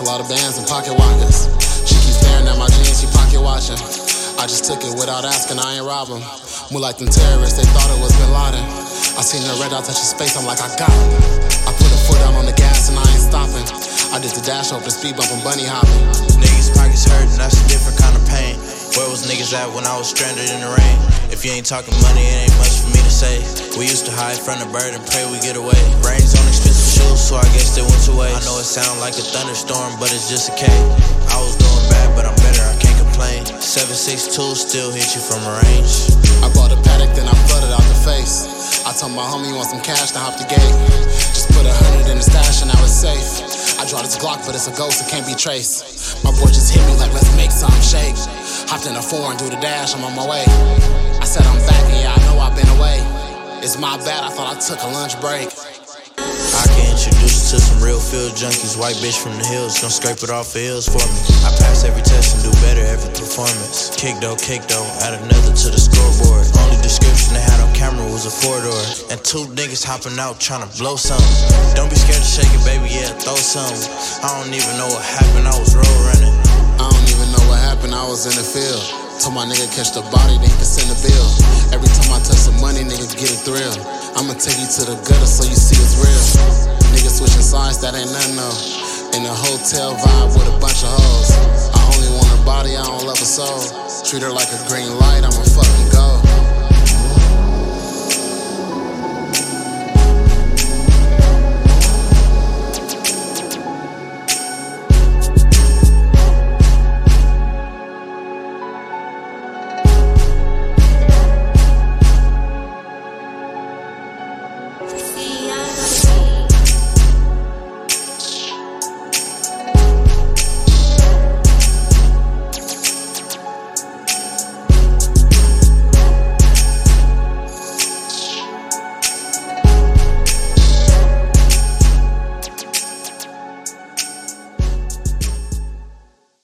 a lot of bands and pocket walkers. She keeps staring at my jeans, she pocket watching. I just took it without asking, I ain't rob him. More like them terrorists, they thought it was Bin Laden. I seen the red dot touch his face, I'm like, I got it. I put a foot out on the gas and I ain't stopping. I did the dash the speed bump and bunny hopping. Niggas pockets hurting, that's a different kind of pain. Where was niggas at when I was stranded in the rain? If you ain't talking money, it ain't much for me to say. We used to hide from the bird and pray we get away. Brains on expensive shoes, so I guess they went to waste. I know it sound like a thunderstorm, but it's just a K. I was doing bad, but I'm better, I can't complain. 762 still hit you from a range. I bought a Patek, then I flooded out the face. I told my homie you want some cash to hop the gate. Just put a hundred in the stash and now it's safe. I draw this Glock, but it's a ghost, it can't be traced. My boy just hit me like, let's make some shake. Hopped in a and do the dash, I'm on my way. I said I'm back, and yeah, I know I've been away. It's my bad, I thought I took a lunch break. I can introduce you to some real field junkies. White bitch from the hills, gon' scrape it off the hills for me. I pass every test and do better every performance. Kick though, kick though, add another to the scoreboard. Only description they had on camera was a four door. And two niggas hopping out trying to blow something. Don't be scared to shake it, baby, yeah, throw something. I don't even know what happened, I was road in the field. Told my nigga catch the body, then he can send a bill. Every time I touch some money, nigga get a thrill. I'ma take you to the gutter so you see it's real. Niggas switching sides, that ain't nothing no. In a hotel vibe with a bunch of hoes. I only want her body, I don't love her soul. Treat her like a green light.